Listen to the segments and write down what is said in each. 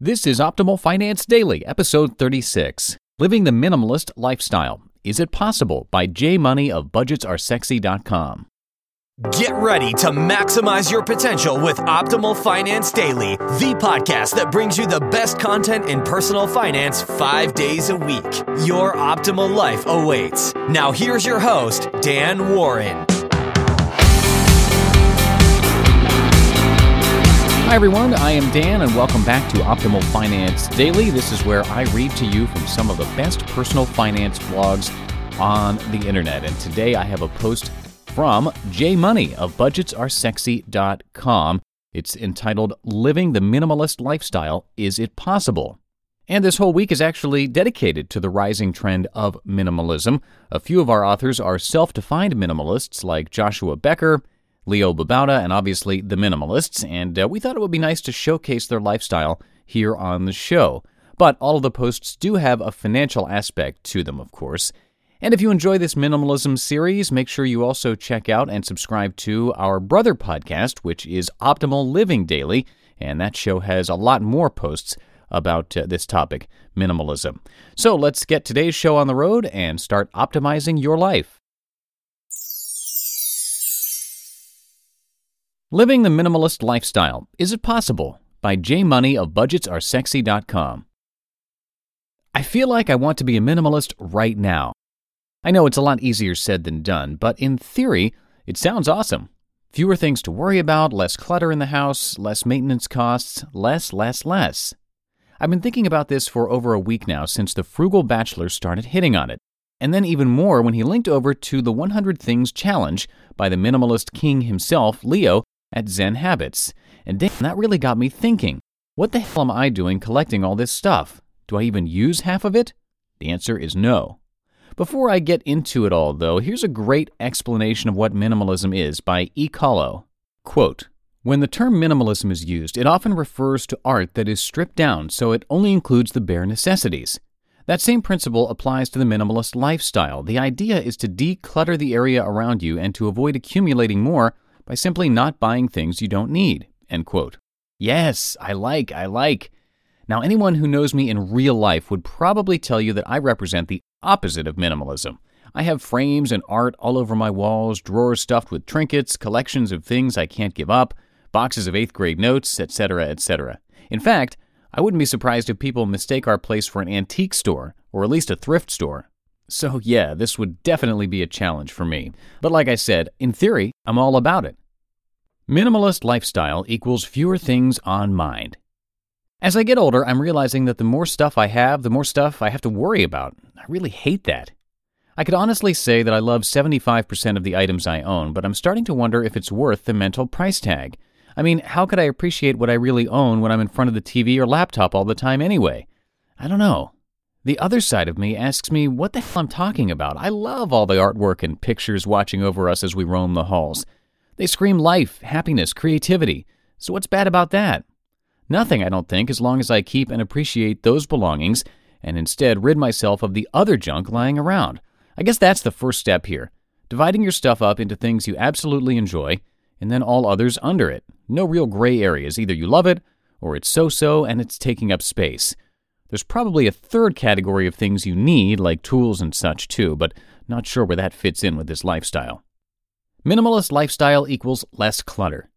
This is Optimal Finance Daily, episode 36 Living the Minimalist Lifestyle. Is it possible? by J Money of BudgetsAreSexy.com. Get ready to maximize your potential with Optimal Finance Daily, the podcast that brings you the best content in personal finance five days a week. Your optimal life awaits. Now, here's your host, Dan Warren. Hi, everyone. I am Dan, and welcome back to Optimal Finance Daily. This is where I read to you from some of the best personal finance blogs on the internet. And today I have a post from J Money of BudgetsAreSexy.com. It's entitled Living the Minimalist Lifestyle Is It Possible? And this whole week is actually dedicated to the rising trend of minimalism. A few of our authors are self defined minimalists like Joshua Becker. Leo Babauta, and obviously the Minimalists, and uh, we thought it would be nice to showcase their lifestyle here on the show. But all of the posts do have a financial aspect to them, of course. And if you enjoy this minimalism series, make sure you also check out and subscribe to our brother podcast, which is Optimal Living Daily, and that show has a lot more posts about uh, this topic, minimalism. So let's get today's show on the road and start optimizing your life. Living the Minimalist Lifestyle Is It Possible? by J Money of BudgetsAreSexy.com. I feel like I want to be a minimalist right now. I know it's a lot easier said than done, but in theory, it sounds awesome. Fewer things to worry about, less clutter in the house, less maintenance costs, less, less, less. I've been thinking about this for over a week now since the Frugal Bachelor started hitting on it, and then even more when he linked over to the 100 Things Challenge by the minimalist king himself, Leo, at Zen Habits. And damn, that really got me thinking what the hell am I doing collecting all this stuff? Do I even use half of it? The answer is no. Before I get into it all, though, here's a great explanation of what minimalism is by Ecolo. Quote, when the term minimalism is used, it often refers to art that is stripped down so it only includes the bare necessities. That same principle applies to the minimalist lifestyle. The idea is to declutter the area around you and to avoid accumulating more by simply not buying things you don't need. End quote. Yes, I like, I like. Now, anyone who knows me in real life would probably tell you that I represent the opposite of minimalism. I have frames and art all over my walls, drawers stuffed with trinkets, collections of things I can't give up, boxes of eighth grade notes, etc., etc. In fact, I wouldn't be surprised if people mistake our place for an antique store, or at least a thrift store. So, yeah, this would definitely be a challenge for me. But like I said, in theory, I'm all about it. Minimalist lifestyle equals fewer things on mind. As I get older, I'm realizing that the more stuff I have, the more stuff I have to worry about. I really hate that. I could honestly say that I love 75% of the items I own, but I'm starting to wonder if it's worth the mental price tag. I mean, how could I appreciate what I really own when I'm in front of the TV or laptop all the time anyway? I don't know. The other side of me asks me what the hell I'm talking about. I love all the artwork and pictures watching over us as we roam the halls. They scream life, happiness, creativity. So what's bad about that? Nothing, I don't think, as long as I keep and appreciate those belongings and instead rid myself of the other junk lying around. I guess that's the first step here dividing your stuff up into things you absolutely enjoy and then all others under it. No real gray areas. Either you love it or it's so so and it's taking up space. There's probably a third category of things you need, like tools and such too, but not sure where that fits in with this lifestyle. Minimalist lifestyle equals less clutter.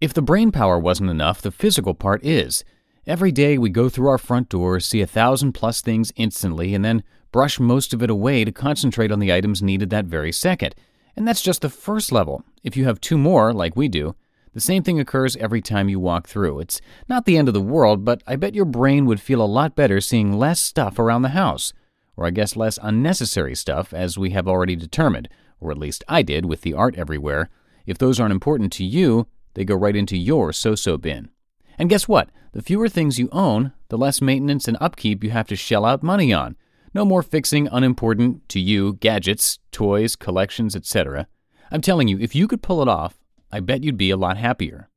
If the brain power wasn't enough, the physical part is. Every day we go through our front door, see a thousand plus things instantly, and then brush most of it away to concentrate on the items needed that very second. And that's just the first level. If you have two more, like we do, the same thing occurs every time you walk through. It's not the end of the world, but I bet your brain would feel a lot better seeing less stuff around the house. Or I guess less unnecessary stuff, as we have already determined, or at least I did with the art everywhere. If those aren't important to you, they go right into your so so bin. And guess what? The fewer things you own, the less maintenance and upkeep you have to shell out money on. No more fixing unimportant to you gadgets, toys, collections, etc. I'm telling you, if you could pull it off, I bet you'd be a lot happier.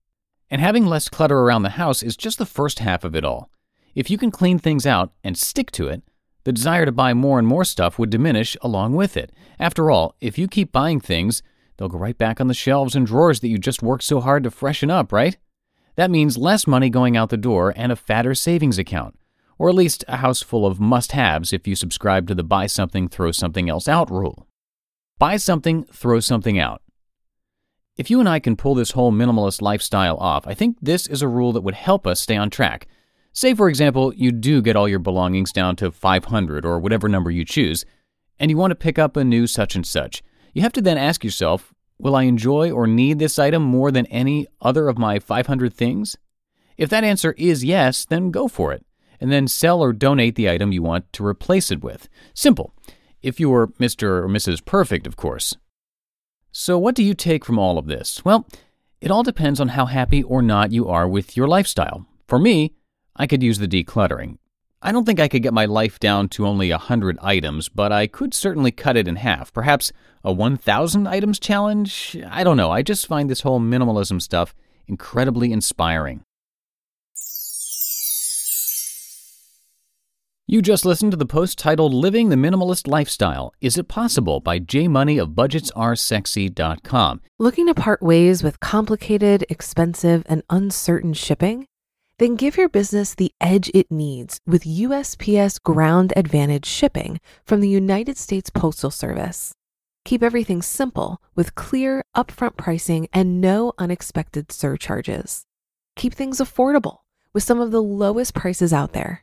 And having less clutter around the house is just the first half of it all. If you can clean things out and stick to it, the desire to buy more and more stuff would diminish along with it. After all, if you keep buying things, they'll go right back on the shelves and drawers that you just worked so hard to freshen up, right? That means less money going out the door and a fatter savings account, or at least a house full of must haves if you subscribe to the buy something, throw something else out rule. Buy something, throw something out. If you and I can pull this whole minimalist lifestyle off, I think this is a rule that would help us stay on track. Say, for example, you do get all your belongings down to 500 or whatever number you choose, and you want to pick up a new such and such. You have to then ask yourself, will I enjoy or need this item more than any other of my 500 things? If that answer is yes, then go for it, and then sell or donate the item you want to replace it with. Simple. If you were Mr. or Mrs. Perfect, of course. So, what do you take from all of this? Well, it all depends on how happy or not you are with your lifestyle. For me, I could use the decluttering. I don't think I could get my life down to only 100 items, but I could certainly cut it in half. Perhaps a 1,000 items challenge? I don't know. I just find this whole minimalism stuff incredibly inspiring. You just listened to the post titled Living the Minimalist Lifestyle Is It Possible by J Money of BudgetsAreSexy.com. Looking to part ways with complicated, expensive, and uncertain shipping? Then give your business the edge it needs with USPS Ground Advantage shipping from the United States Postal Service. Keep everything simple with clear, upfront pricing and no unexpected surcharges. Keep things affordable with some of the lowest prices out there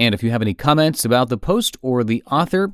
And if you have any comments about the post or the author,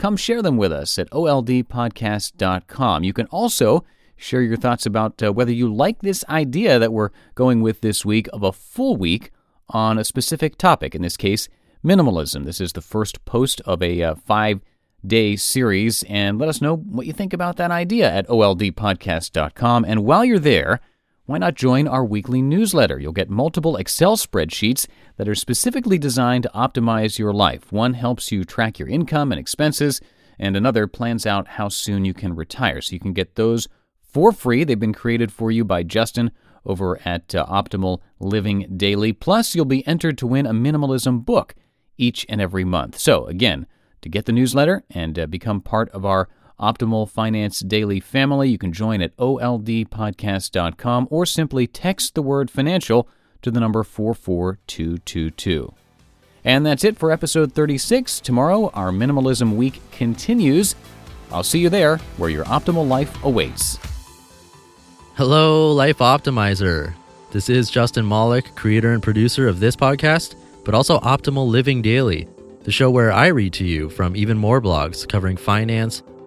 come share them with us at oldpodcast.com. You can also share your thoughts about uh, whether you like this idea that we're going with this week of a full week on a specific topic, in this case, minimalism. This is the first post of a uh, five day series, and let us know what you think about that idea at oldpodcast.com. And while you're there, why not join our weekly newsletter? You'll get multiple Excel spreadsheets that are specifically designed to optimize your life. One helps you track your income and expenses, and another plans out how soon you can retire. So you can get those for free. They've been created for you by Justin over at uh, Optimal Living Daily. Plus, you'll be entered to win a minimalism book each and every month. So, again, To get the newsletter and uh, become part of our Optimal Finance Daily family, you can join at oldpodcast.com or simply text the word financial to the number 44222. And that's it for episode 36. Tomorrow, our minimalism week continues. I'll see you there where your optimal life awaits. Hello, Life Optimizer. This is Justin Malik, creator and producer of this podcast, but also Optimal Living Daily, the show where I read to you from even more blogs covering finance,